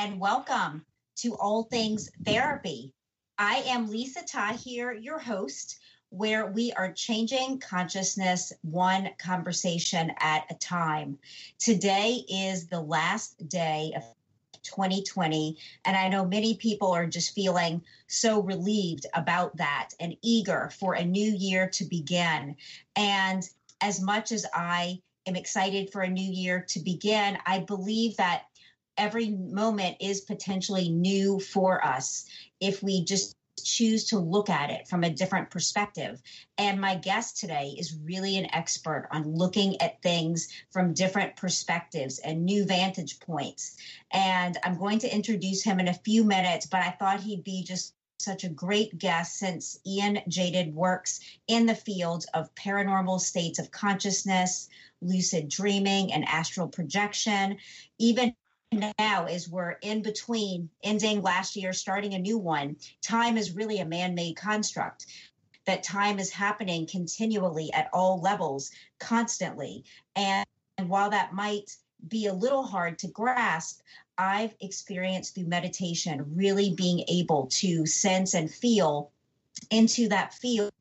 and welcome to All Things Therapy. I am Lisa Tahir, your host, where we are changing consciousness one conversation at a time. Today is the last day of 2020, and I know many people are just feeling so relieved about that and eager for a new year to begin. And as much as I am excited for a new year to begin, I believe that every moment is potentially new for us if we just choose to look at it from a different perspective. And my guest today is really an expert on looking at things from different perspectives and new vantage points. And I'm going to introduce him in a few minutes, but I thought he'd be just such a great guest since Ian Jaydid works in the fields of paranormal states of consciousness, lucid dreaming, and astral projection. Even now is we're in between ending last year starting a new one. Time is really a man-made construct that time is happening continually at all levels constantly. And, and while that might be a little hard to grasp i've experienced through meditation really being able to sense and feel into that field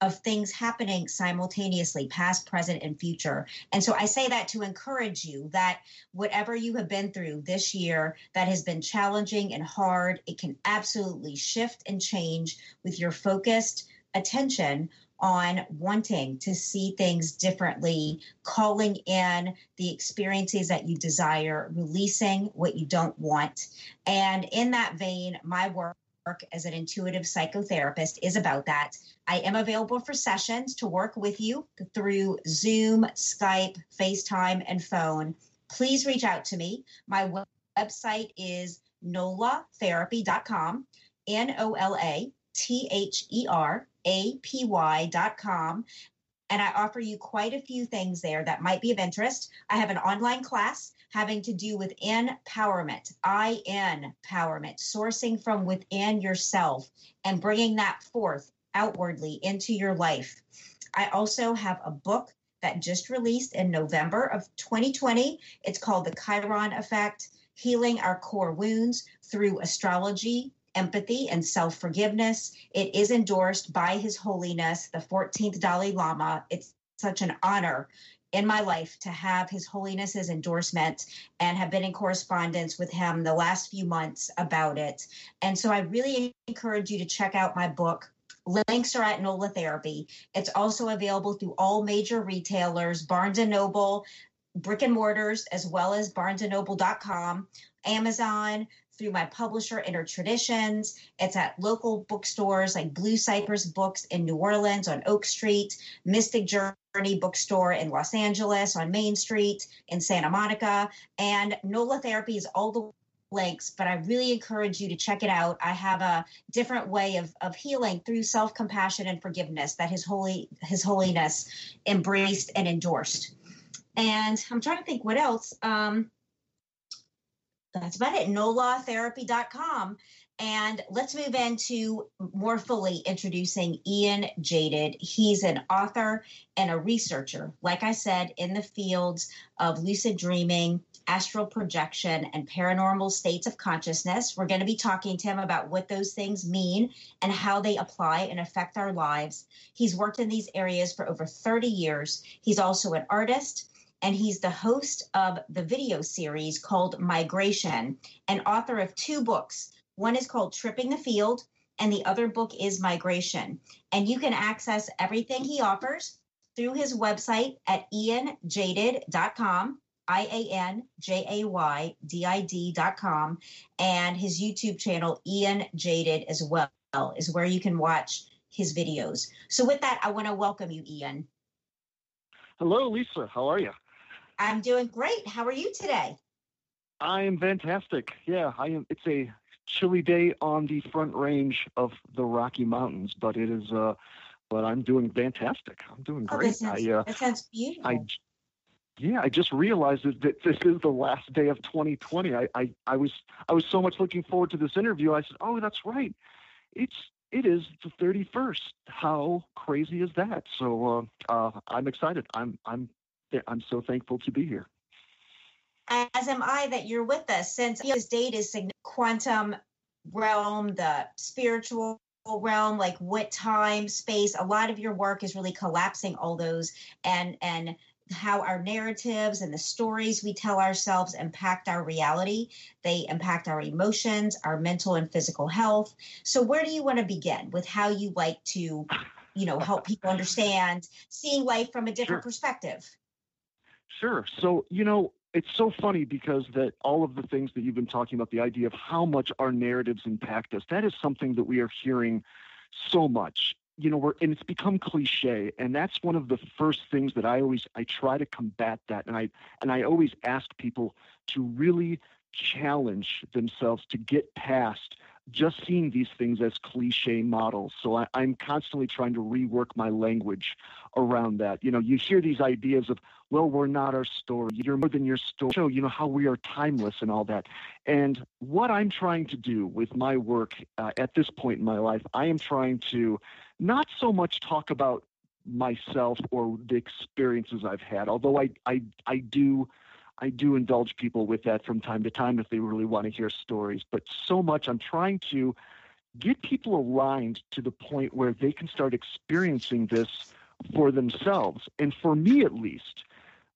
of things happening simultaneously, past, present, and future. And so I say that to encourage you that whatever you have been through this year that has been challenging and hard, it can absolutely shift and change with your focused attention on wanting to see things differently, calling in the experiences that you desire, releasing what you don't want. And in that vein, my work as an intuitive psychotherapist is about that. I am available for sessions to work with you through Zoom, Skype, FaceTime, and phone. Please reach out to me. My website is nolatherapy.com, N O L A T H E R A P Y.com. And I offer you quite a few things there that might be of interest. I have an online class having to do with empowerment, I N empowerment, sourcing from within yourself and bringing that forth outwardly into your life. I also have a book that just released in November of 2020. It's called The Chiron Effect Healing Our Core Wounds Through Astrology, Empathy, and Self Forgiveness. It is endorsed by His Holiness, the 14th Dalai Lama. It's such an honor in my life to have His Holiness's endorsement and have been in correspondence with him the last few months about it. And so I really encourage you to check out my book. Links are at NOLA Therapy. It's also available through all major retailers, Barnes and Noble, brick and mortars, as well as barnesandnoble.com, Amazon, through my publisher, Inner Traditions. It's at local bookstores like Blue Cypress Books in New Orleans on Oak Street, Mystic Journey Bookstore in Los Angeles on Main Street in Santa Monica. And NOLA Therapy is all the links, but I really encourage you to check it out. I have a different way of, of healing through self-compassion and forgiveness that His Holy His Holiness embraced and endorsed. And I'm trying to think what else. Um, that's about it. NOLAtherapy.com. And let's move into more fully introducing Ian Jaydid. He's an author and a researcher, like I said, in the fields of lucid dreaming, astral projection, and paranormal states of consciousness. We're going to be talking to him about what those things mean and how they apply and affect our lives. He's worked in these areas for over 30 years. He's also an artist and he's the host of the video series called Migration and author of two books one is called Tripping the Field, and the other book is Migration. And you can access everything he offers through his website at ianjaydid.com, I A N J A Y D I D.com, and his YouTube channel, Ian Jaydid, as well, is where you can watch his videos. So, with that, I want to welcome you, Ian. Hello, Lisa. How are you? I'm doing great. How are you today? I am fantastic. Yeah, I am. It's a chilly day on the front range of the Rocky Mountains, but it is. Uh, but I'm doing fantastic. I'm doing Oh, great. that sounds, I, uh, that sounds beautiful. I, yeah, I just realized that that this is the last day of 2020. I, I, I was, I was so much looking forward to this interview. I said, "Oh, that's right. It's, it is the 31st. How crazy is that?" So, uh, uh, I'm excited. I'm, I'm, I'm so thankful to be here. as am I that you're with us since this date is quantum realm, the spiritual realm, like what time, space. A lot of your work is really collapsing all those and and how our narratives and the stories we tell ourselves impact our reality. They impact our emotions, our mental and physical health. So where do you want to begin with how you like to, you know, help people understand seeing life from a different Sure. perspective? Sure. So, you know, it's so funny because that all of the things that you've been talking about, the idea of how much our narratives impact us, that is something that we are hearing so much. You know, we're and it's become cliche, and that's one of the first things that I always I try to combat that, and I and I always ask people to really challenge themselves to get past just seeing these things as cliche models. So I, I'm constantly trying to rework my language around that. You know, you hear these ideas of well, we're not our story. You're more than your story. Show, you know, how we are timeless and all that. And what I'm trying to do with my work uh, at this point in my life, I am trying to not so much talk about myself or the experiences I've had, although I, I, I do. I do indulge people with that from time to time if they really want to hear stories. But so much, I'm trying to get people aligned to the point where they can start experiencing this for themselves. And for me, at least,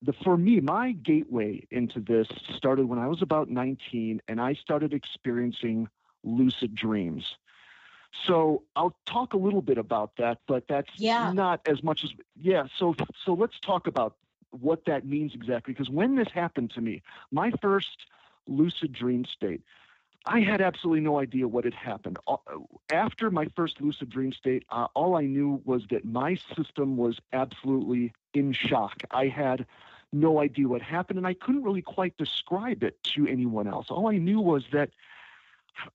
the for me, my gateway into this started when I was about 19 and I started experiencing lucid dreams. So I'll talk a little bit about that, but that's Yeah. not as much as yeah. So so let's talk about what that means exactly. Because when this happened to me, my first lucid dream state, I had absolutely no idea what had happened. After my first lucid dream state, uh, all I knew was that my system was absolutely in shock. I had no idea what happened, and I couldn't really quite describe it to anyone else. All I knew was that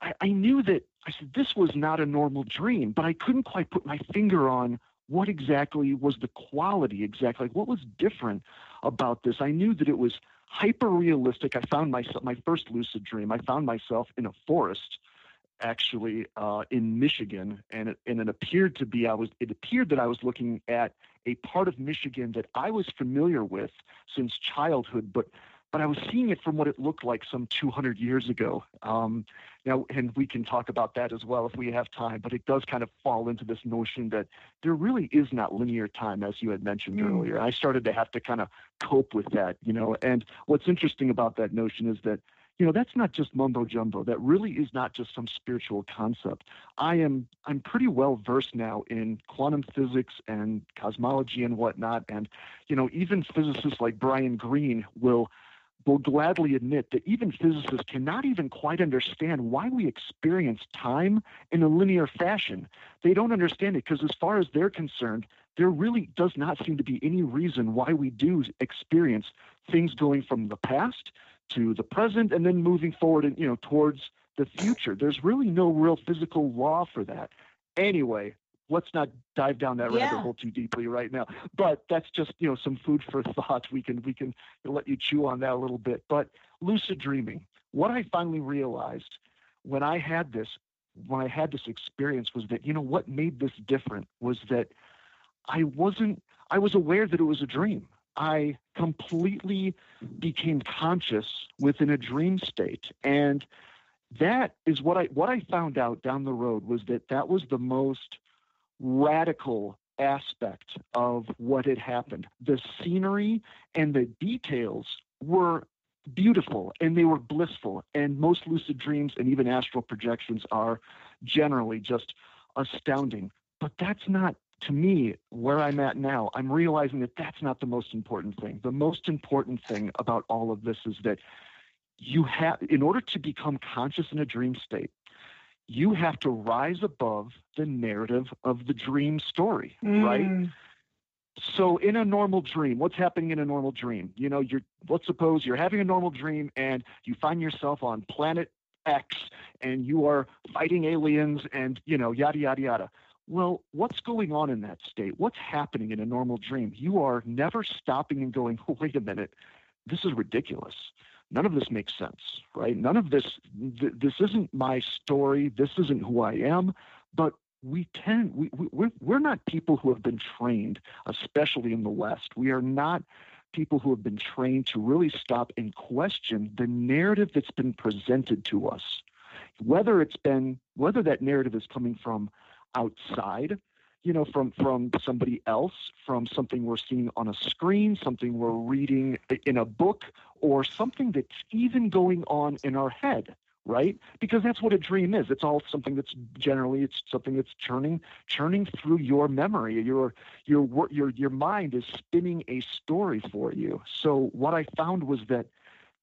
I, I knew that I said this was not a normal dream, but I couldn't quite put my finger on what exactly was the quality exactly, like what was different about this. I knew that it was hyper realistic. I found myself my first lucid dream. I found myself in a forest, actually uh, in Michigan, and it, and it appeared to be I was it appeared that I was looking at a part of Michigan that I was familiar with since childhood, but but I was seeing it from what it looked like some 200 years ago. Um, now, and we can talk about that as well if we have time. But it does kind of fall into this notion that there really is not linear time, as you had mentioned Mm. earlier. I started to have to kind of cope with that, you know. And what's interesting about that notion is that you know that's not just mumbo jumbo that really is not just some spiritual concept i am i'm pretty well versed now in quantum physics and cosmology and whatnot and you know even physicists like brian greene will will gladly admit that even physicists cannot even quite understand why we experience time in a linear fashion. They don't understand it because as far as they're concerned there really does not seem to be any reason why we do experience things going from the past to the present and then moving forward and you know towards the future. There's really no real physical law for that. Anyway let's not dive down that Yeah. rabbit hole too deeply right now but that's just you know some food for thought we can we can let you chew on that a little bit but lucid dreaming what i finally realized when i had this when I had this experience was that, you know, what made this different was that I wasn't, I was aware that it was a dream. I completely became conscious within a dream state. And that is what I, what I found out down the road was that that was the most radical aspect of what had happened. The scenery and the details were beautiful and they were blissful. And most lucid dreams and even astral projections are generally just astounding. But that's not, to me, where I'm at now. I'm realizing that that's not the most important thing. The most important thing about all of this is that you have, in order to become conscious in a dream state, you have to rise above the narrative of the dream story, mm. right? So in a normal dream, what's happening in a normal dream? You know, you're let's suppose you're having a normal dream and you find yourself on planet X and you are fighting aliens and you know, yada yada yada. Well, what's going on in that state? What's happening in a normal dream? You are never stopping and going, wait a minute, this is ridiculous none of this makes sense, right? None of this, th- this isn't my story. This isn't who I am. But we tend, we, we, we're, we're not people who have been trained, especially in the West. We are not people who have been trained to really stop and question the narrative that's been presented to us. Whether it's been, whether that narrative is coming from outside, you know, from from somebody else, from something we're seeing on a screen, something we're reading in a book, or something that's even going on in our head, right? Because that's what a dream is. It's all something that's generally it's something that's churning churning through your memory. Your your your your mind is spinning a story for you. So what I found was that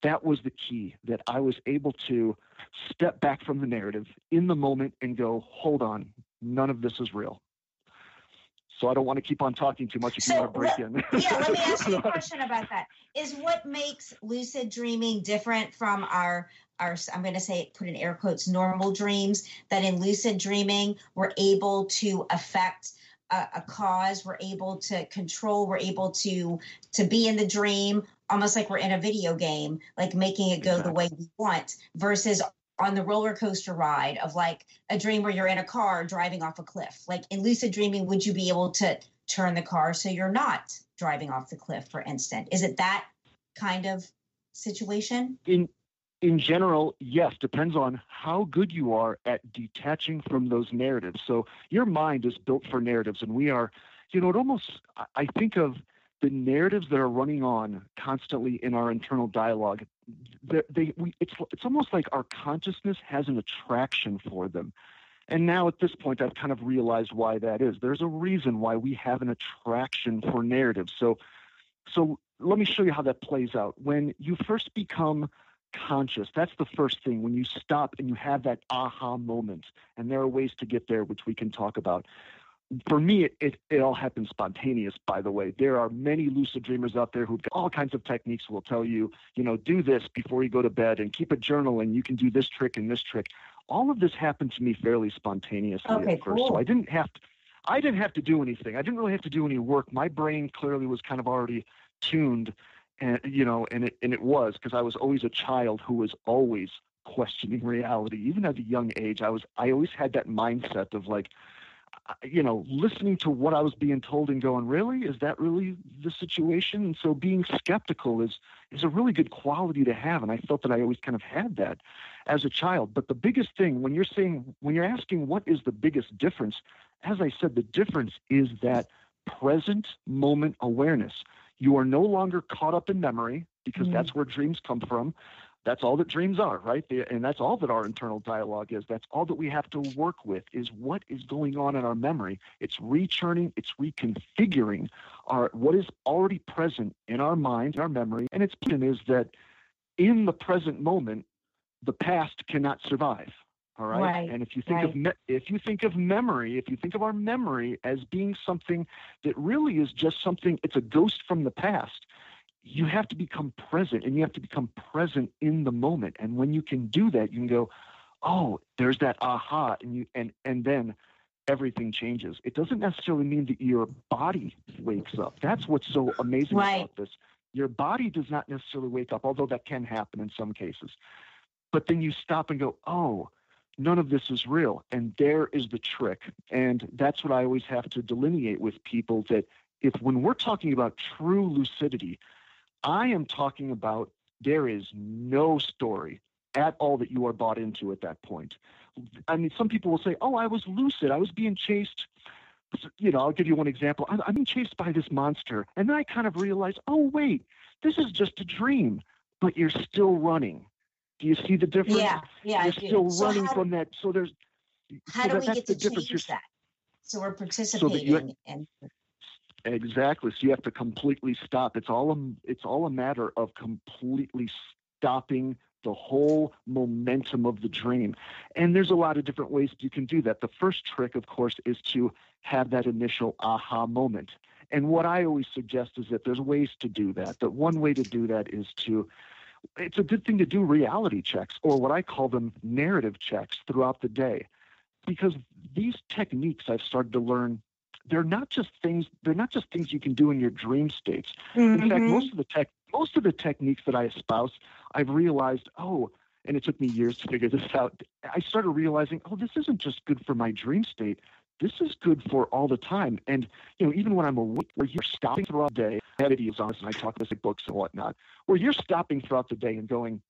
that was the key that I was able to step back from the narrative in the moment and go, hold on, none of this is real. So I don't want to keep on talking too much if so, you want to break in. yeah, let me ask you a question about that. Is what makes lucid dreaming different from our our I'm going to say put in air quotes normal dreams that in lucid dreaming we're able to affect a, a cause, we're able to control, we're able to to be in the dream almost like we're in a video game, like making it go exactly. the way we want versus on the roller coaster ride of like a dream where you're in a car driving off a cliff? Like in lucid dreaming, would you be able to turn the car so you're not driving off the cliff, for instance? Is it that kind of situation? In in general, yes, depends on how good you are at detaching from those narratives. So your mind is built for narratives, and we are, you know, it almost I think of the narratives that are running on constantly in our internal dialogue they, we, it's it's almost like our consciousness has an attraction for them. And now at this point, I've kind of realized why that is. There's a reason why we have an attraction for narratives. So, so let me show you how that plays out. When you first become conscious, that's the first thing. When you stop and you have that aha moment, and there are ways to get there, which we can talk about for me, it, it, it, all happens spontaneous, by the way. There are many lucid dreamers out there who've got all kinds of techniques will tell you, you know, do this before you go to bed and keep a journal and you can do this trick and this trick. All of this happened to me fairly spontaneously okay, at first. Cool. So I didn't have to I didn't have to do anything. I didn't really have to do any work. My brain clearly was kind of already tuned and you know, and it and it was because I was always a child who was always questioning reality. Even at a young age, I was I always had that mindset of like you know, listening to what I was being told and going, really, is that really the situation? And so being skeptical is is a really good quality to have, and I felt that I always kind of had that as a child. But the biggest thing when you're saying when you're asking what is the biggest difference, as I said, the difference is that present moment awareness. You are no longer caught up in memory because mm-hmm. that's where dreams come from that's all that dreams are, right? And that's all that our internal dialogue is. That's all that we have to work with is what is going on in our memory. It's rechurning, it's reconfiguring our what is already present in our mind, in our memory, and its point is that in the present moment, the past cannot survive. All right? right. And if you think right. of me- if you think of memory, if you think of our memory as being something that really is just something, it's a ghost from the past you have to become present and you have to become present in the moment. And when you can do that, you can go, oh, there's that aha, and you and and then everything changes. It doesn't necessarily mean that your body wakes up. That's what's so amazing right. about this. Your body does not necessarily wake up, although that can happen in some cases. But then you stop and go, oh, none of this is real. And there is the trick. And that's what I always have to delineate with people that if when we're talking about true lucidity, I am talking about there is no story at all that you are bought into at that point. I mean, some people will say, "Oh, I was lucid. I was being chased." You know, I'll give you one example. I'm, I'm being chased by this monster, and then I kind of realize, "Oh, wait, this is just a dream." But you're still running. Do you see the difference? Yeah, yeah. You're still so running from that. So there's. How so do that, we get the to difference. change You're- that? So we're participating and Exactly. So you have to completely stop. It's all a, it's all a matter of completely stopping the whole momentum of the dream. And there's a lot of different ways you can do that. The first trick, of course, is to have that initial aha moment. And what I always suggest is that there's ways to do that. That one way to do that is to it's a good thing to do reality checks or what I call them narrative checks throughout the day. Because these techniques I've started to learn they're not just things they're not just things you can do in your dream states. In fact Mhm. most of the tech most of the techniques that i espouse i've realized oh and it took me years to figure this out i started realizing oh this isn't just good for my dream state. This is good for all the time. And you know even when i'm awake where you're stopping throughout the day I have videos on this and i talk about the books and whatnot where you're stopping throughout the day and going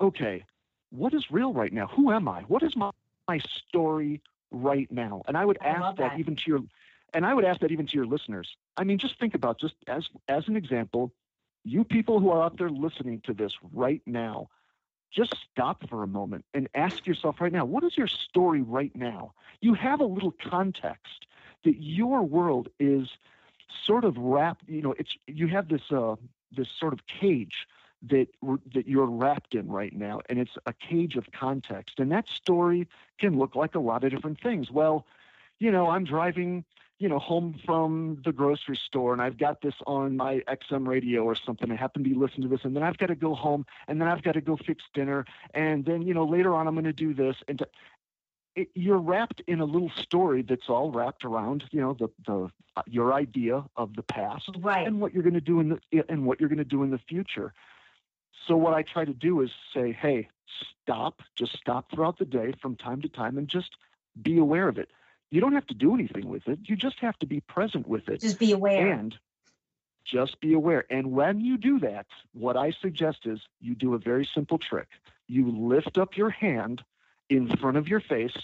okay what is real right now? Who am i? What is my, my story right now and i would I ask that that. even to your and I would ask that even to your listeners. I mean, just think about just as as an example, you people who are out there listening to this right now, just stop for a moment and ask yourself right now, what is your story right now? You have a little context that your world is sort of wrapped. You know, it's you have this uh, this sort of cage that that you're wrapped in right now, and it's a cage of context. And that story can look like a lot of different things. Well, you know, I'm driving you know, home from the grocery store and I've got this on my XM radio or something. I happen to be listening to this and then I've got to go home and then I've got to go fix dinner and then, you know, later on I'm going to do this and to, it, you're wrapped in a little story that's all wrapped around, you know, the, the, uh, your idea of the past right. and what you're going to do in the, and what you're going to do in the future. So what I try to do is say, Hey, stop, just stop throughout the day from time to time and just be aware of it you don't have to do anything with it. You just have to be present with it. Just be aware. And just be aware. And when you do that, what I suggest is you do a very simple trick. You lift up your hand in front of your face.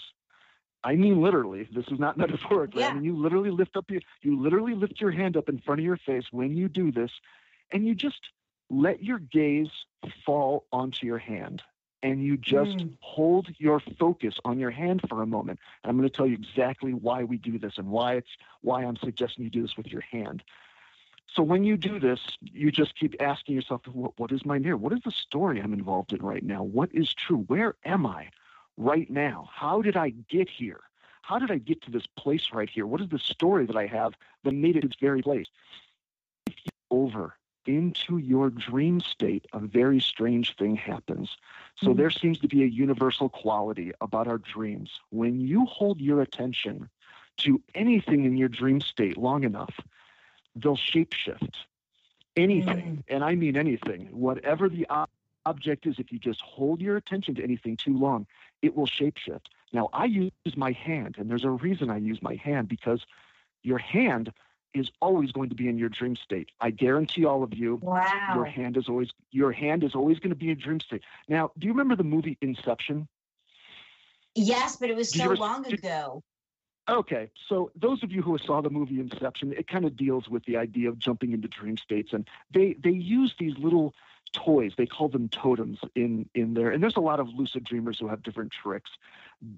I mean literally. This is not metaphorically. Yeah. I mean you literally lift up your you literally lift your hand up in front of your face when you do this and you just let your gaze fall onto your hand and you just Mm. hold your focus on your hand for a moment. And I'm going to tell you exactly why we do this and why it's why I'm suggesting you do this with your hand. So when you do this, you just keep asking yourself, what, what is my narrative? What is the story I'm involved in right now? What is true? Where am I right now? How did I get here? How did I get to this place right here? What is the story that I have that made it this very place? Over into your dream state, a very strange thing happens. So Mhm. there seems to be a universal quality about our dreams. When you hold your attention to anything in your dream state long enough, they'll shapeshift. Anything, and I mean anything, whatever the ob- object is, if you just hold your attention to anything too long, it will shapeshift. Now, I use my hand, and there's a reason I use my hand because your hand is always going to be in your dream state. I guarantee all of you, wow. your hand is always your hand is always going to be in dream state. Now, do you remember the movie Inception? Yes, but it was Did so ever- long did- ago. Okay, so those of you who saw the movie Inception, it kind of deals with the idea of jumping into dream states, and they they use these little toys. They call them totems in in there, and there's a lot of lucid dreamers who have different tricks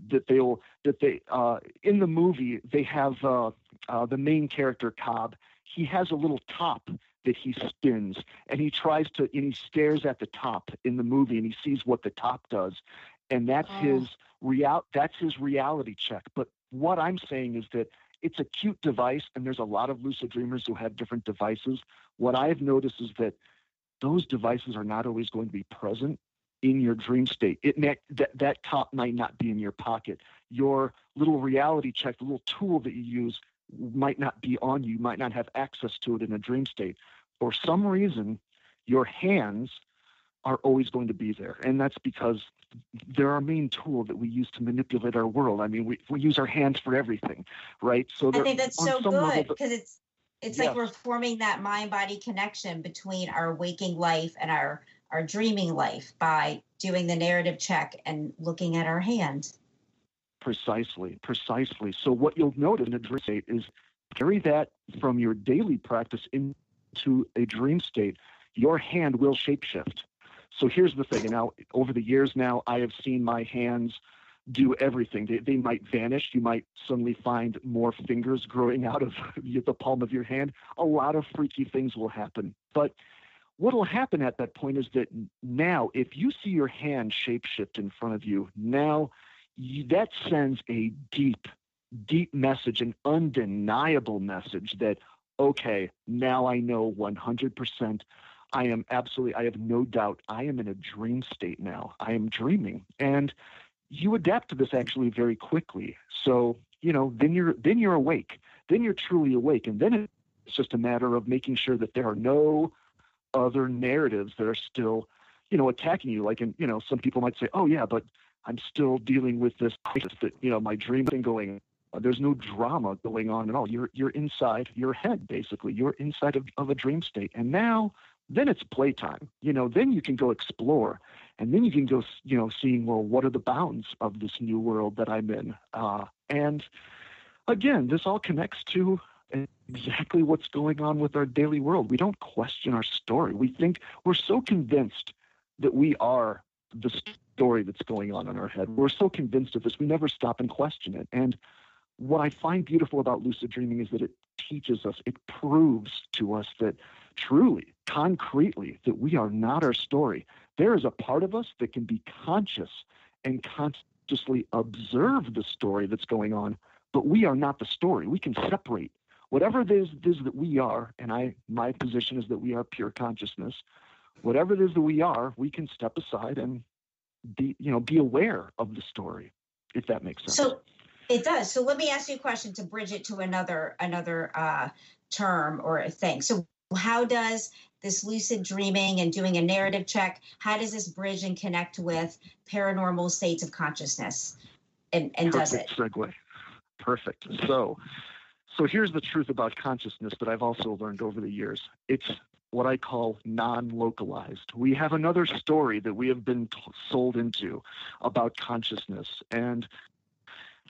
that they'll that they uh, in the movie they have uh, uh, the main character Cobb. He has a little top that he spins, and he tries to and he stares at the top in the movie, and he sees what the top does, and that's Oh. his real that's his reality check. But what I'm saying is that it's a cute device, and there's a lot of lucid dreamers who have different devices. What I've noticed is that those devices are not always going to be present in your dream state. It may, that that top might not be in your pocket. Your little reality check, the little tool that you use, might not be on you. You might not have access to it in a dream state. For some reason, your hands are always going to be there. And that's because they're our main tool that we use to manipulate our world. I mean, we, we use our hands for everything, right? So I think that's so good because it's it's like we're forming that mind body connection between our waking life and our our dreaming life by doing the narrative check and looking at our hand. Precisely, precisely. So what you'll notice in a dream state is carry that from your daily practice into a dream state. Your hand will shapeshift. So here's the thing. Now, over the years now, I have seen my hands do everything. They, they might vanish. You might suddenly find more fingers growing out of the palm of your hand. A lot of freaky things will happen. But what will happen at that point is that now, if you see your hand shapeshift in front of you, now you, that sends a deep, deep message, an undeniable message that, okay, now I know 100%. I am absolutely, I have no doubt, I am in a dream state now. I am dreaming. And you adapt to this actually very quickly. So, you know, then you're then you're awake. Then you're truly awake. And then it's just a matter of making sure that there are no other narratives that are still, you know, attacking you. Like, and you know, some people might say, "Oh yeah, but I'm still dealing with this crisis that you know my dream thing going." Uh, there's no drama going on at all. You're you're inside your head basically. You're inside of, of a dream state, and now then it's playtime. You know, then you can go explore, and then you can go, you know, seeing well, what are the bounds of this new world that I'm in? Uh, and again, this all connects to exactly what's going on with our daily world. We don't question our story. We think we're so convinced that we are the story that's going on in our head. We're so convinced of this, we never stop and question it. And what I find beautiful about lucid dreaming is that it teaches us, it proves to us that truly, concretely, that we are not our story. There is a part of us that can be conscious and consciously observe the story that's going on, but we are not the story. We can separate whatever it is, it is that we are, and I my position is that we are pure consciousness. Whatever it is that we are, we can step aside and be, you know, be aware of the story, if that makes sense. So it does. So let me ask you a question to bridge it to another another uh, term or a thing. So how does this lucid dreaming and doing a narrative check, how does this bridge and connect with paranormal states of consciousness? And, and does it? Segue. Perfect. So so here's the truth about consciousness that I've also learned over the years. It's what I call non localized. We have another story that we have been t- sold into about consciousness. And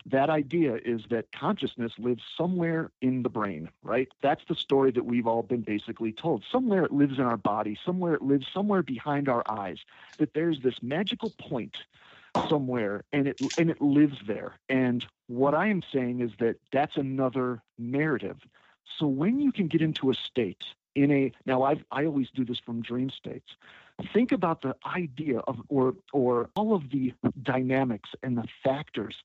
that idea is that consciousness lives somewhere in the brain, right? That's the story that we've all been basically told. Somewhere it lives in our body, somewhere it lives somewhere behind our eyes, that there's this magical point somewhere and it and it lives there and what i am saying is that that's another narrative so when you can get into a state in a now i i always do this from dream states think about the idea of or or all of the dynamics and the factors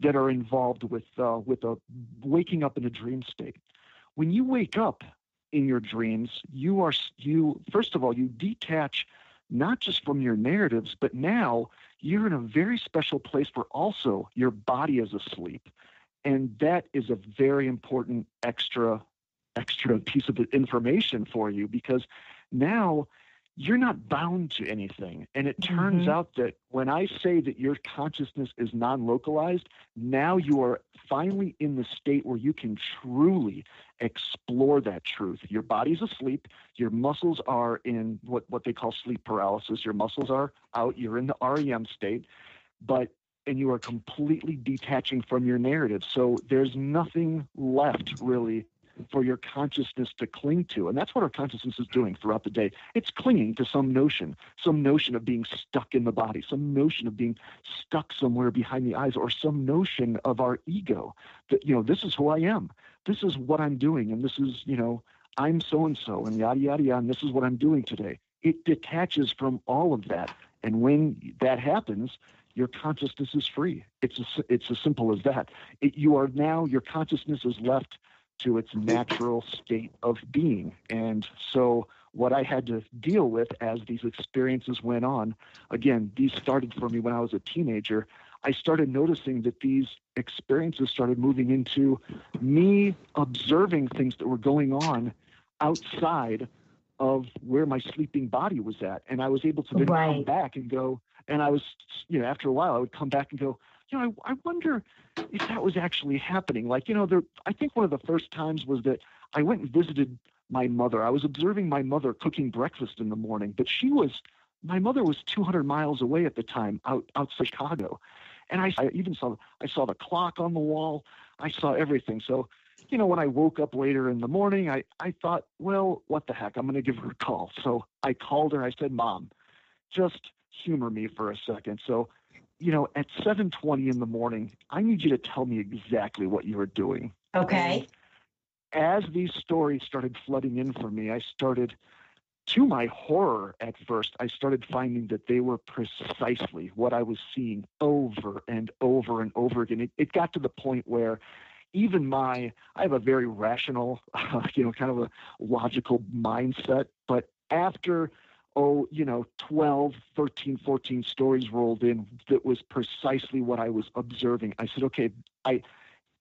that are involved with uh, with a waking up in a dream state when you wake up in your dreams you are you first of all you detach not just from your narratives, but now you're in a very special place where also your body is asleep. And that is a very important extra extra piece of information for you because now you're not bound to anything. And it turns mm-hmm. out that when I say that your consciousness is non localized, now you are finally in the state where you can truly explore that truth. Your body's asleep, your muscles are in what, what they call sleep paralysis, your muscles are out, you're in the REM state, but and you are completely detaching from your narrative. So there's nothing left really for your consciousness to cling to. And that's what our consciousness is doing throughout the day. It's clinging to some notion, some notion of being stuck in the body, some notion of being stuck somewhere behind the eyes, or some notion of our ego that, you know, this is who I am. This is what I'm doing. And this is, you know, I'm so and so, and yada, yada, yada, and this is what I'm doing today. It detaches from all of that. And when that happens, your consciousness is free. It's a, it's as simple as that. It, you are now your consciousness is left to its natural state of being. And so, what I had to deal with as these experiences went on, again, these started for me when I was a teenager. I started noticing that these experiences started moving into me observing things that were going on outside of where my sleeping body was at. And I was able to then come back and go, and I was, you know, after a while, I would come back and go, know, I, I wonder if that was actually happening. Like, you know, there, I think one of the first times was that I went and visited my mother. I was observing my mother cooking breakfast in the morning, but she was, my mother was 200 miles away at the time out, outside Chicago. And I, I even saw, I saw the clock on the wall. I saw everything. So, you know, when I woke up later in the morning, I, I thought, well, what the heck? I'm going to give her a call. So I called her. I said, Mom, just humor me for a second. So, you know, at 7:20 in the morning, I need you to tell me exactly what you were doing. Okay. As these stories started flooding in for me, I started, to my horror at first, I started finding that they were precisely what I was seeing over and over and over again. It, it got to the point where even my, I have a very rational, you know, kind of a logical mindset, but after oh, you know, 12, 13, 14 stories rolled in that was precisely what I was observing. I said, okay, I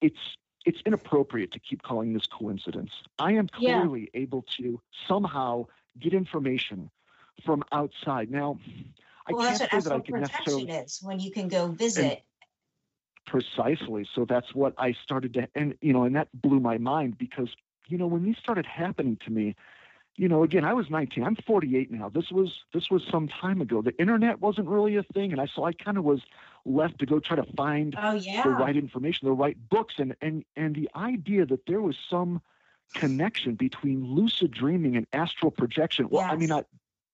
it's it's inappropriate to keep calling this coincidence. I am Yeah. clearly able to somehow get information from outside. Now, I well, can't that's what say that I can protection necessarily is when you can go visit. precisely. So that's what I started to, and you know, and that blew my mind because you know when these started happening to me, you know, again, I was 19. I'm 48 now. This was this was some time ago. The internet wasn't really a thing, and I so I kind of was left to go try to find Oh yeah. the right information, the right books, and and and the idea that there was some connection between lucid dreaming and astral projection. Well, I mean, I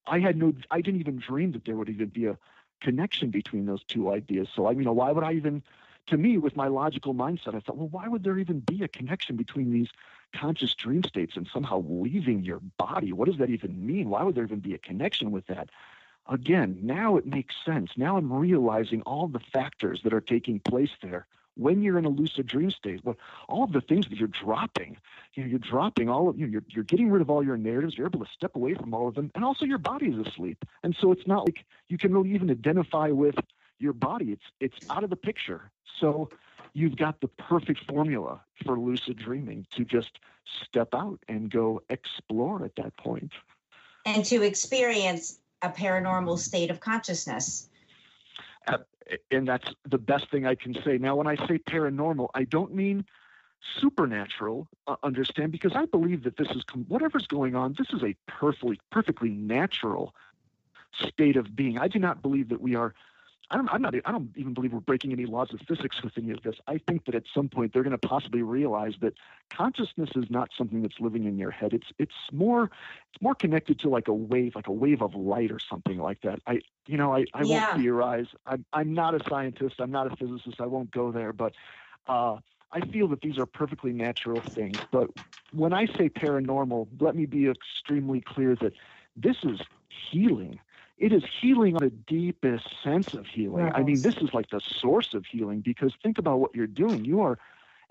I had no, I didn't even dream that there would even be a connection between those two ideas. So I mean, you know, why would I even? To me, with my logical mindset, I thought, well, why would there even be a connection between these conscious dream states and somehow leaving your body? What does that even mean? Why would there even be a connection with that? Again, now it makes sense. Now I'm realizing all the factors that are taking place there when you're in a lucid dream state. All of the things that you're dropping, you know, you're dropping all of you know, you're you're getting rid of all your narratives. You're able to step away from all of them, and also your body is asleep. And so it's not like you can really even identify with your body. It's it's out of the picture. So you've got the perfect formula for lucid dreaming to just step out and go explore at that point. and to experience a paranormal state of consciousness. and that's the best thing I can say. Now, when I say paranormal, I don't mean supernatural. Uh, understand? Because I believe that this is whatever's going on. This is a perfectly perfectly natural state of being. I do not believe that we are. I don't, I'm not. I don't even believe we're breaking any laws of physics with any of this. I think that at some point they're going to possibly realize that consciousness is not something that's living in your head. It's it's more it's more connected to like a wave, like a wave of light or something like that. I you know I, I Yeah. won't theorize. I'm I'm not a scientist. I'm not a physicist. I won't go there. But uh, I feel that these are perfectly natural things. But when I say paranormal, let me be extremely clear that this is healing. It is healing on the deepest sense of healing. I mean, this is like the source of healing because think about what you're doing. You are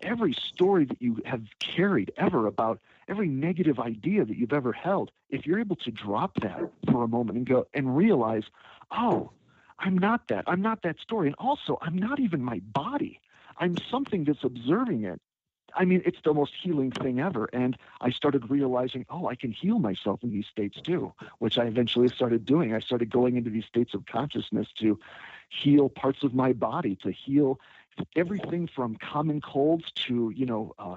every story that you have carried ever about every negative idea that you've ever held. If you're able to drop that for a moment and go and realize, oh, I'm not that. I'm not that story. And also, I'm not even my body. I'm something that's observing it. I mean, it's the most healing thing ever. And I started realizing, oh, I can heal myself in these states too, which I eventually started doing. I started going into these states of consciousness to heal parts of my body, to heal everything from common colds to, you know, uh,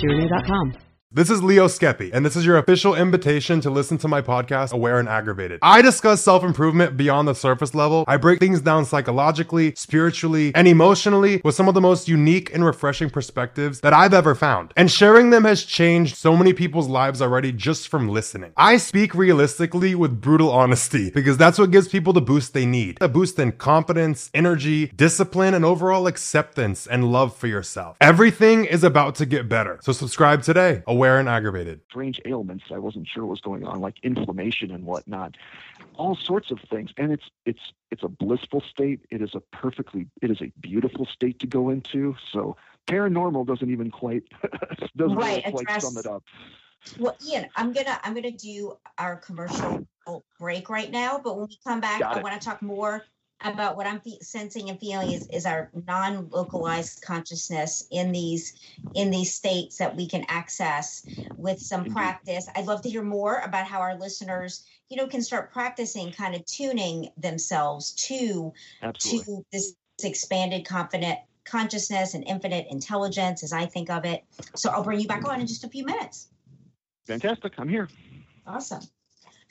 heftyrenew.com. This is Leo Skepi, and this is your official invitation to listen to my podcast, Aware and Aggravated. I discuss self improvement beyond the surface level. I break things down psychologically, spiritually, and emotionally with some of the most unique and refreshing perspectives that I've ever found. And sharing them has changed so many people's lives already just from listening. I speak realistically with brutal honesty because that's what gives people the boost they need a boost in confidence, energy, discipline, and overall acceptance and love for yourself. Everything is about to get better. So subscribe today. Aware and aggravated. Strange ailments I wasn't sure what was going on, like inflammation and whatnot, all sorts of things. And it's it's it's a blissful state. It is a perfectly it is a beautiful state to go into. So paranormal doesn't even quite doesn't Right, really quite address- sum it up. Well, Ian, I'm gonna I'm gonna do our commercial break right now, but when we come back, I want to talk more about what I'm fe- sensing and feeling is, is our non-localized consciousness in these in these states that we can access with some Indeed. practice. I'd love to hear more about how our listeners, you know, can start practicing kind of tuning themselves to Absolutely. to this expanded confident consciousness and infinite intelligence as I think of it. So I'll bring you back on in just a few minutes. Fantastic. I'm here. Awesome.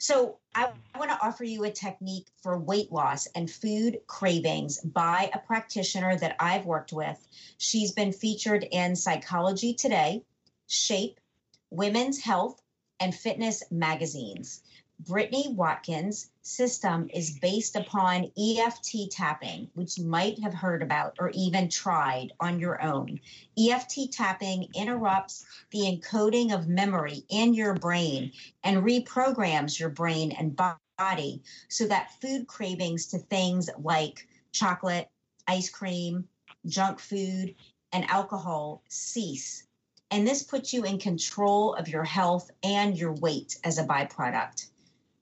So I, want to offer you a technique for weight loss and food cravings by a practitioner that I've worked with. She's been featured in Psychology Today, Shape, Women's Health, and Fitness magazines. Brittany Watkins' system is based upon EFT tapping, which you might have heard about or even tried on your own. EFT tapping interrupts the encoding of memory in your brain and reprograms your brain and body so that food cravings to things like chocolate, ice cream, junk food, and alcohol cease. And this puts you in control of your health and your weight as a byproduct.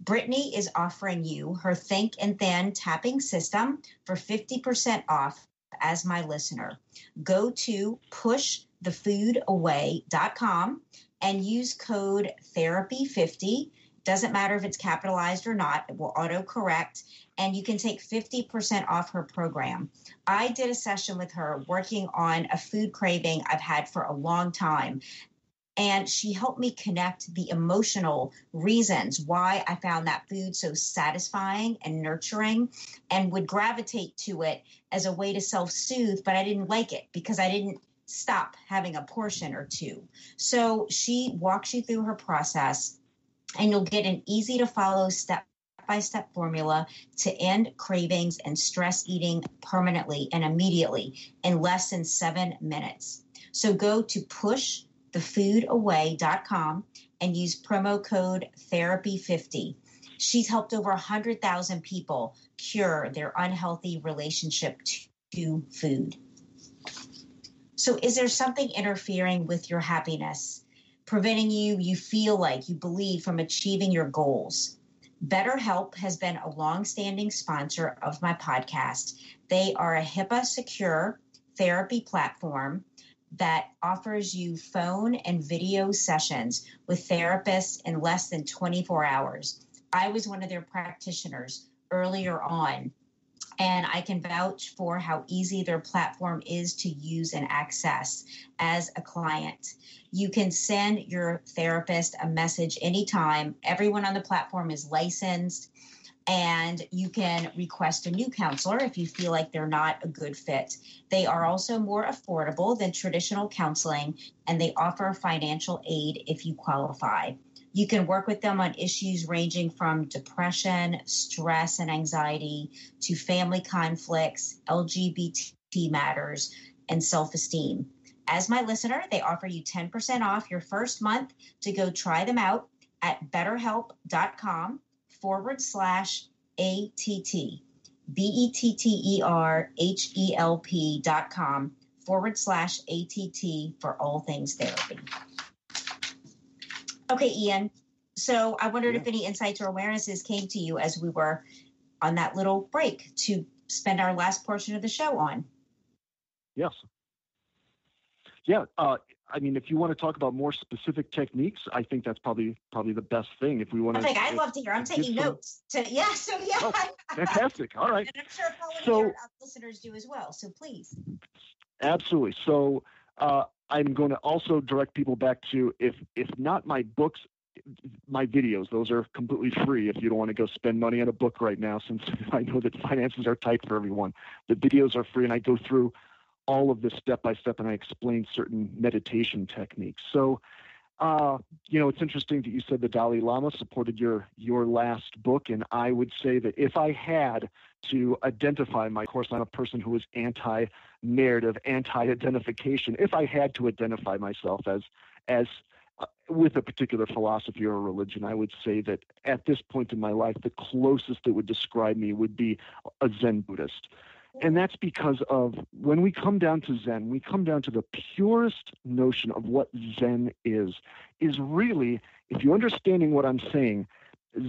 Brittany is offering you her Think and Thin tapping system for 50% off as my listener. Go to pushthefoodaway.com and use code therapy50 doesn't matter if it's capitalized or not it will auto correct and you can take 50% off her program i did a session with her working on a food craving i've had for a long time and she helped me connect the emotional reasons why i found that food so satisfying and nurturing and would gravitate to it as a way to self-soothe but i didn't like it because i didn't stop having a portion or two so she walks you through her process and you'll get an easy to follow step by step formula to end cravings and stress eating permanently and immediately in less than seven minutes. So go to pushthefoodaway.com and use promo code therapy50. She's helped over 100,000 people cure their unhealthy relationship to food. So, is there something interfering with your happiness? preventing you, you feel like you believe from achieving your goals. BetterHelp has been a long-standing sponsor of my podcast. They are a HIPAA secure therapy platform that offers you phone and video sessions with therapists in less than 24 hours. I was one of their practitioners earlier on and I can vouch for how easy their platform is to use and access as a client. You can send your therapist a message anytime. Everyone on the platform is licensed, and you can request a new counselor if you feel like they're not a good fit. They are also more affordable than traditional counseling, and they offer financial aid if you qualify. You can work with them on issues ranging from depression, stress, and anxiety to family conflicts, LGBT matters, and self esteem. As my listener, they offer you 10% off your first month to go try them out at betterhelp.com forward slash ATT. B E T T E R H E L P dot com forward slash ATT for all things therapy. Okay, Ian. So I wondered if any insights or awarenesses came to you as we were on that little break to spend our last portion of the show on. Yes. Yeah. Uh, I mean, if you want to talk about more specific techniques, I think that's probably probably the best thing. If we want to, think I'd love to hear. I'm taking notes. To, yeah. So yeah. Oh, fantastic. All right. and I'm sure Paul So- our listeners do as well. So please. Absolutely. So uh, I'm going to also direct people back to if if not my books, my videos. Those are completely free. If you don't want to go spend money on a book right now, since I know that finances are tight for everyone, the videos are free, and I go through all of this step by step, and I explain certain meditation techniques. So. Uh, you know, it's interesting that you said the Dalai Lama supported your your last book, and I would say that if I had to identify my course, I'm a person who is anti-narrative, anti-identification. If I had to identify myself as as uh, with a particular philosophy or religion, I would say that at this point in my life, the closest that would describe me would be a Zen Buddhist. And that's because of when we come down to Zen, we come down to the purest notion of what Zen is, is really, if you're understanding what I'm saying,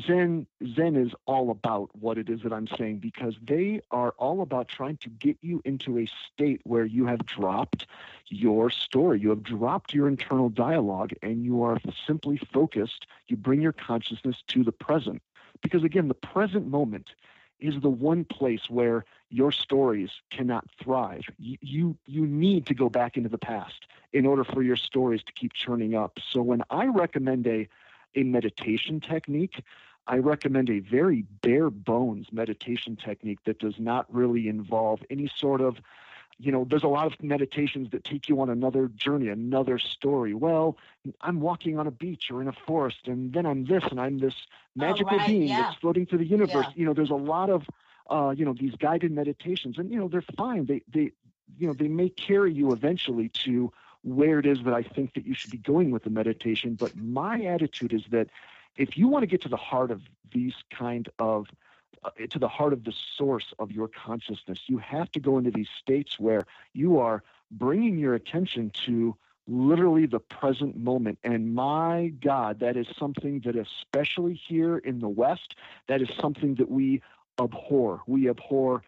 Zen Zen is all about what it is that I'm saying because they are all about trying to get you into a state where you have dropped your story, you have dropped your internal dialogue, and you are simply focused. You bring your consciousness to the present because again, the present moment is the one place where your stories cannot thrive. You, you, you need to go back into the past in order for your stories to keep churning up. So when I recommend a a meditation technique. I recommend a very bare bones meditation technique that does not really involve any sort of, you know, there's a lot of meditations that take you on another journey, another story. Well, I'm walking on a beach or in a forest, and then I'm this, and I'm this magical oh, right. being yeah. that's floating through the universe. Yeah. You know, there's a lot of, uh, you know, these guided meditations, and you know, they're fine. They they, you know, they may carry you eventually to where it is that I think that you should be going with the meditation. But my attitude is that if you want to get to the heart of these kind of uh, to the heart of the source of your consciousness, you have to go into these states where you are bringing your attention to literally the present moment. And my God, that is something that, especially here in the West, that is something that we abhor. We abhor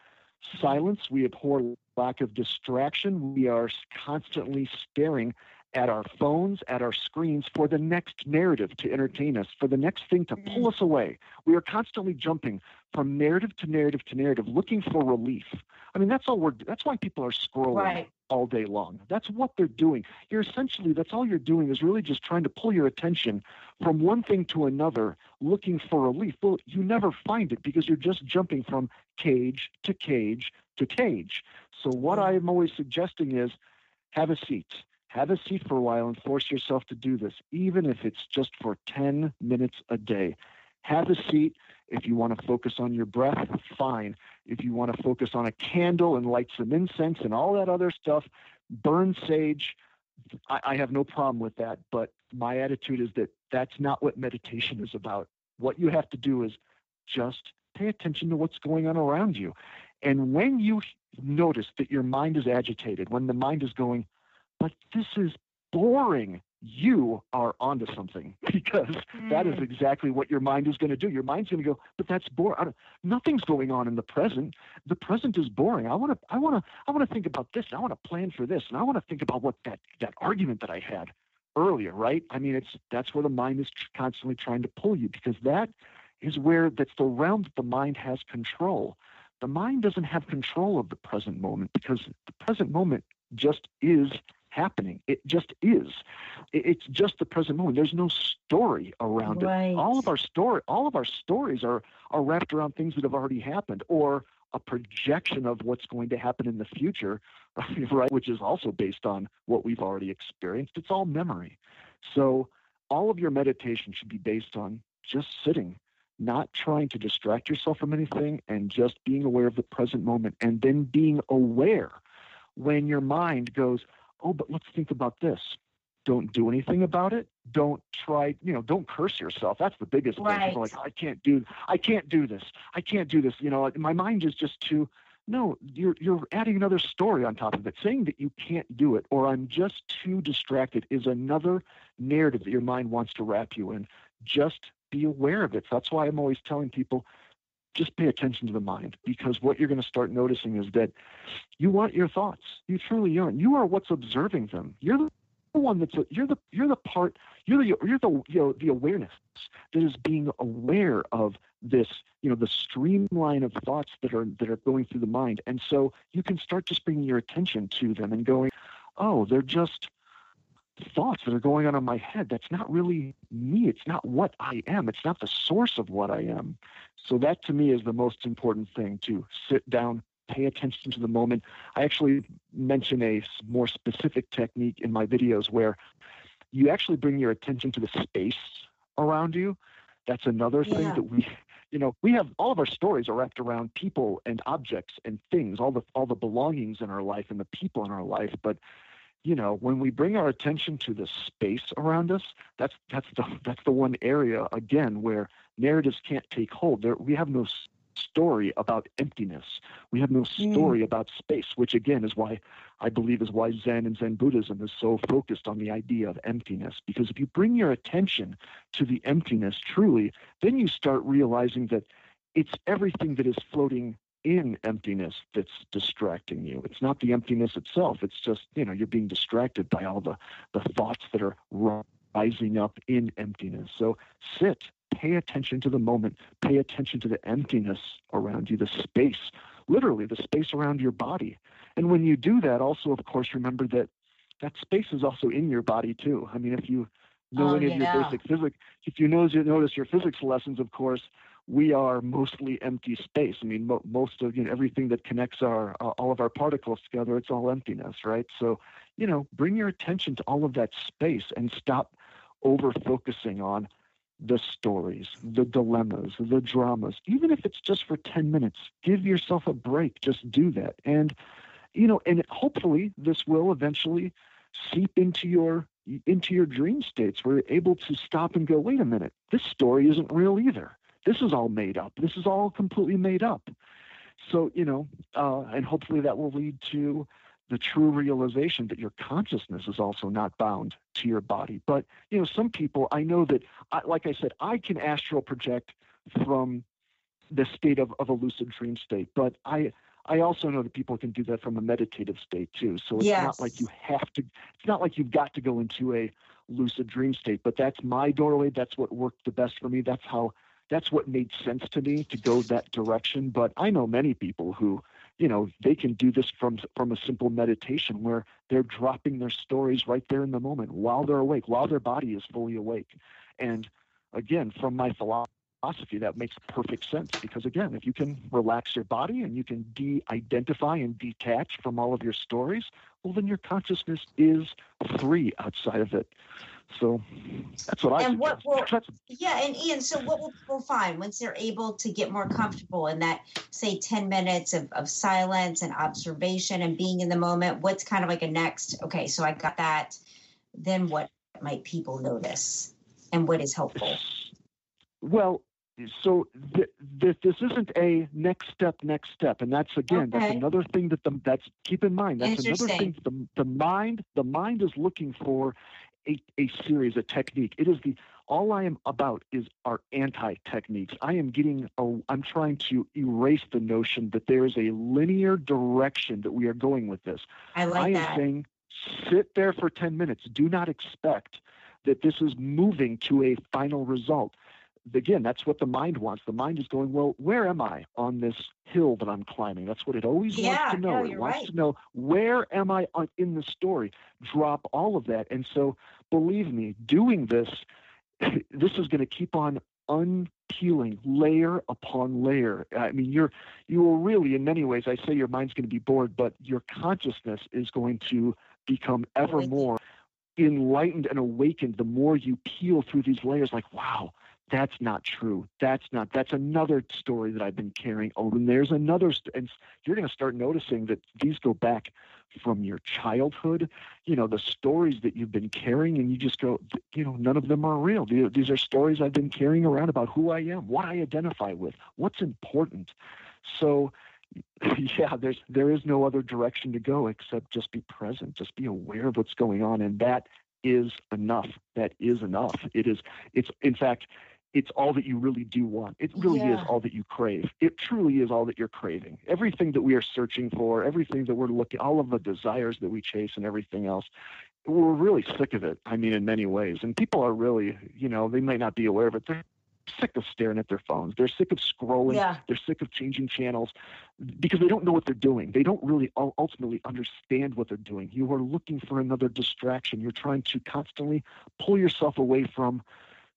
silence. We abhor lack of distraction. We are constantly staring at our phones, at our screens for the next narrative to entertain us, for the next thing to pull us away. We are constantly jumping from narrative to narrative to narrative, looking for relief. I mean, that's all we're. That's why people are scrolling Right. All day long. That's what they're doing. You're essentially. That's all you're doing is really just trying to pull your attention from one thing to another, looking for relief. Well, you never find it because you're just jumping from cage to cage to cage. So what I'm always suggesting is have a seat. Have a seat for a while and force yourself to do this, even if it's just for 10 minutes a day. Have a seat. If you want to focus on your breath, fine. If you want to focus on a candle and light some incense and all that other stuff, burn sage. I, I have no problem with that. But my attitude is that that's not what meditation is about. What you have to do is just pay attention to what's going on around you. And when you notice that your mind is agitated, when the mind is going, but this is boring, you are onto something because that is hmm. exactly what your mind is going to do. Your mind's going to go, but that's boring. Nothing's going on in the present. The present is boring. I want to, I want to, I want to think about this. And I want to plan for this, and I want to think about what that that argument that I had earlier. Right? I mean, it's that's where the mind is constantly trying to pull you because that is where that's the realm that the mind has control. The mind doesn't have control of the present moment because the present moment just is happening. It just is. It's just the present moment. There's no story around Right. it. All of our story, all of our stories are are wrapped around things that have already happened or a projection of what's going to happen in the future, right? Which is also based on what we've already experienced. It's all memory. So all of your meditation should be based on just sitting, not trying to distract yourself from anything, and just being aware of the present moment, and then being aware when your mind goes, oh, but let's think about this. Don't do anything about it. Don't try, you know, don't curse yourself. That's the biggest thing. Right. Are like, I can't do, I can't do this. I can't do this. You know, my mind is just too. No, you're you're adding another story on top of it. Saying that you can't do it or I'm just too distracted is another narrative that your mind wants to wrap you in. Just be aware of it. So that's why I'm always telling people just pay attention to the mind because what you're going to start noticing is that you want your thoughts. You truly are. You are what's observing them. You're the one that's you're the you're the part you're the you're the you know the awareness that is being aware of this you know the streamline of thoughts that are that are going through the mind and so you can start just bringing your attention to them and going oh they're just thoughts that are going on in my head. That's not really me. It's not what i am. It's not the source of what i am. So that to me is the most important thing to sit down pay attention to the moment. I actually mention a more specific technique in my videos where you actually bring your attention to the space around you. That's another thing Yeah. that we you know we have all of our stories are wrapped around people and objects and things all the all the belongings in our life and the people in our life but you know, when we bring our attention to the space around us, that's that's the that's the one area again where narratives can't take hold. There, we have no story about emptiness. We have no hmm. story mm. about space, which again is why I believe is why Zen and Zen Buddhism is so focused on the idea of emptiness. Because if you bring your attention to the emptiness truly, then you start realizing that it's everything that is floating in emptiness that's distracting you. It's not the emptiness itself. It's just, you know, you're being distracted by all the, the thoughts that are rising up in emptiness. So sit, pay attention to the moment, pay attention to the emptiness around you, the space, literally the space around your body. And when you do that, also, of course, remember that that space is also in your body too. I mean, if you know oh, any yeah. of your basic physics, if you notice your physics lessons, of course, we are mostly empty space. I mean, mo- most of you know everything that connects our uh, all of our particles together, it's all emptiness, right? So, you know, bring your attention to all of that space and stop over focusing on the stories, the dilemmas, the dramas. Even if it's just for 10 minutes, give yourself a break. Just do that. And you know, and hopefully this will eventually seep into your into your dream states where you're able to stop and go, wait a minute, this story isn't real either this is all made up. This is all completely made up. So, you know, uh, and hopefully that will lead to the true realization that your consciousness is also not bound to your body. But, you know, some people, I know that, I, like I said, I can astral project from the state of, of a lucid dream state, but I, I also know that people can do that from a meditative state too. So it's yes. not like you have to, it's not like you've got to go into a lucid dream state, but that's my doorway. That's what worked the best for me. That's how that's what made sense to me to go that direction. But I know many people who, you know, they can do this from from a simple meditation where they're dropping their stories right there in the moment while they're awake, while their body is fully awake. And again, from my philosophy, that makes perfect sense because again, if you can relax your body and you can de-identify and detach from all of your stories, well, then your consciousness is free outside of it. So that's what I. And what will, yeah, and Ian, so what will people find once they're able to get more comfortable in that, say, ten minutes of, of silence and observation and being in the moment? What's kind of like a next? Okay, so I got that. Then what might people notice, and what is helpful? Well, so th- th- this isn't a next step, next step, and that's again, okay. that's another thing that the that's keep in mind. That's another thing the the mind the mind is looking for a, a series, a technique. It is the all I am about is our anti-techniques. I am getting a, I'm trying to erase the notion that there is a linear direction that we are going with this. I like I am that. saying sit there for 10 minutes. Do not expect that this is moving to a final result again, that's what the mind wants. The mind is going, well, where am I on this hill that I'm climbing? That's what it always yeah, wants to know. No, it wants right. to know where am I on, in the story. Drop all of that. And so, believe me, doing this, this is going to keep on unpeeling layer upon layer. I mean, you're you will really, in many ways, I say your mind's going to be bored, but your consciousness is going to become ever more enlightened and awakened the more you peel through these layers like wow that's not true. That's not. That's another story that I've been carrying. Oh, and there's another, st- and you're going to start noticing that these go back from your childhood. You know, the stories that you've been carrying, and you just go, you know, none of them are real. These are stories I've been carrying around about who I am, what I identify with, what's important. So, yeah, there's there is no other direction to go except just be present, just be aware of what's going on, and that is enough. That is enough. It is. It's in fact it's all that you really do want. It really yeah. is all that you crave. It truly is all that you're craving. Everything that we are searching for, everything that we're looking, all of the desires that we chase and everything else, we're really sick of it. I mean, in many ways. And people are really, you know, they might not be aware of it. They're sick of staring at their phones. They're sick of scrolling. Yeah. They're sick of changing channels because they don't know what they're doing. They don't really ultimately understand what they're doing. You are looking for another distraction. You're trying to constantly pull yourself away from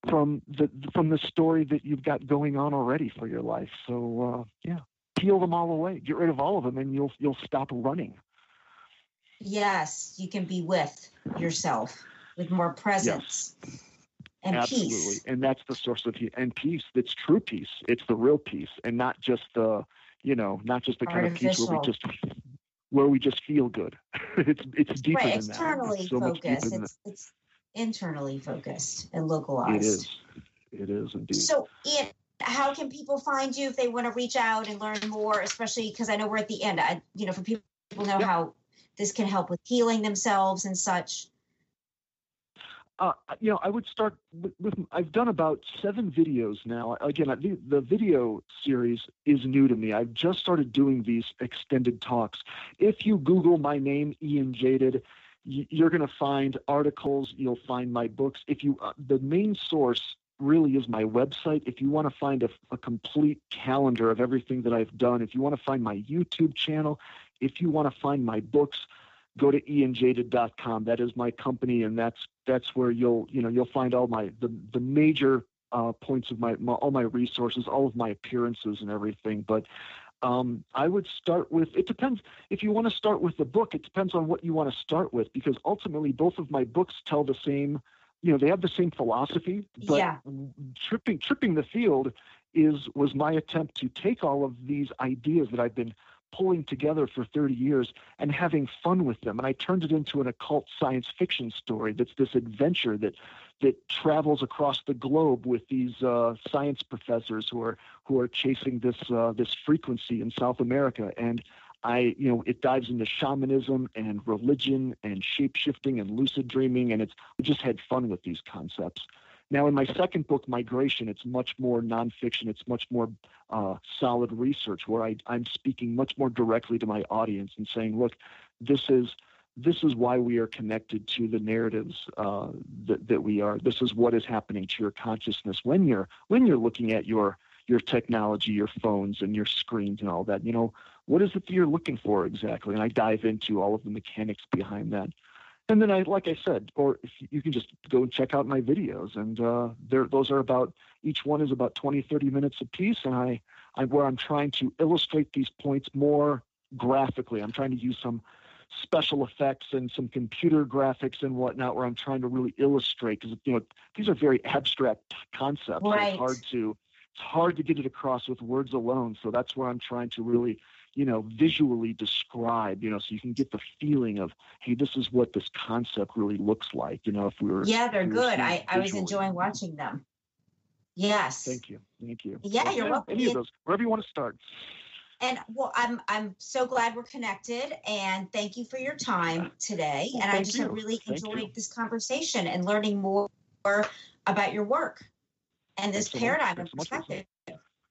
from the from the story that you've got going on already for your life. So uh, yeah, peel them all away. Get rid of all of them, and you'll you'll stop running. Yes, you can be with yourself with more presence yes. and Absolutely. peace. And that's the source of and peace. It's true peace. It's the real peace, and not just the you know not just the kind of peace where we just where we just feel good. it's it's deeper right, than externally that. It's so focused. It's, it's internally focused and localized. It is. It is indeed. So, Ian, how can people find you if they want to reach out and learn more? Especially because I know we're at the end. I, you know, for people to know Yep. how this can help with healing themselves and such. uh, you know, I would start with, with. I've done about seven videos now. Again, I- the, the video series is new to me. I've just started doing these extended talks. If you Google my name, Ian Jaydid, y- you're going to find articles. You'll find my books. If you, uh, the main source really is my website. If you want to find a, a complete calendar of everything that I've done, if you want to find my YouTube channel, if you want to find my books, go to ianjaydid.com. That is my company, and that's that's where you'll you know you'll find all my the the major uh, points of my, my all my resources, all of my appearances and everything. But um, I would start with it depends if you want to start with the book. It depends on what you want to start with because ultimately both of my books tell the same. You know, they have the same philosophy, but Yeah. tripping tripping the field is was my attempt to take all of these ideas that I've been pulling together for 30 years and having fun with them. And I turned it into an occult science fiction story that's this adventure that that travels across the globe with these uh, science professors who are who are chasing this uh, this frequency in South America. And I, you know, it dives into shamanism and religion and shape shifting and lucid dreaming, and it's I just had fun with these concepts. Now, in my second book, Migration, it's much more nonfiction. It's much more uh, solid research, where I, I'm speaking much more directly to my audience and saying, "Look, this is this is why we are connected to the narratives uh, that that we are. This is what is happening to your consciousness when you're when you're looking at your your technology, your phones, and your screens and all that. You know, what is it that you're looking for exactly? And I dive into all of the mechanics behind that. And then I, like I said, or if you can just go and check out my videos, and uh, there, those are about each one is about 20, 30 minutes a piece, and I, I, where I'm trying to illustrate these points more graphically. I'm trying to use some special effects and some computer graphics and whatnot, where I'm trying to really illustrate because you know these are very abstract concepts. so Right. It's hard to it's hard to get it across with words alone. So that's where I'm trying to really you know visually describe you know so you can get the feeling of hey this is what this concept really looks like you know if we were Yeah, they're we were good. I, I was enjoying watching them. Yes. thank you thank you Yeah, you're welcome. any of those wherever you want to start And well, I'm I'm so glad we're connected, and thank you for your time uh, today. Well, and I just you. really enjoyed this conversation and learning more about your work and this Thanks so paradigm and so Lisa. perspective.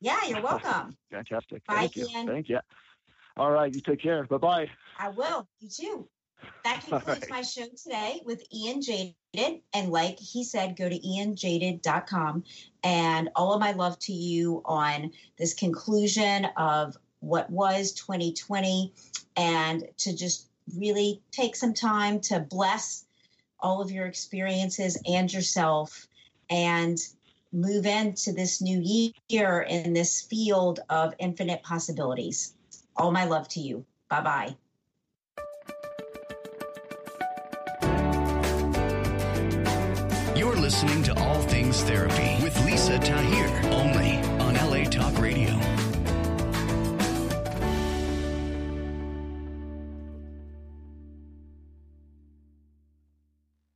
Yeah, you're welcome. fantastic Bye, thank you Ian. thank you all right you take care bye bye I will. You too. That concludes right. my show today with Ian Jaydid. And like he said, go to ianjaydid.com. And all of my love to you on this conclusion of what was 2020 and to just really take some time to bless all of your experiences and yourself and move into this new year in this field of infinite possibilities. All my love to you. Bye bye. You're listening to All Things Therapy with Lisa Tahir,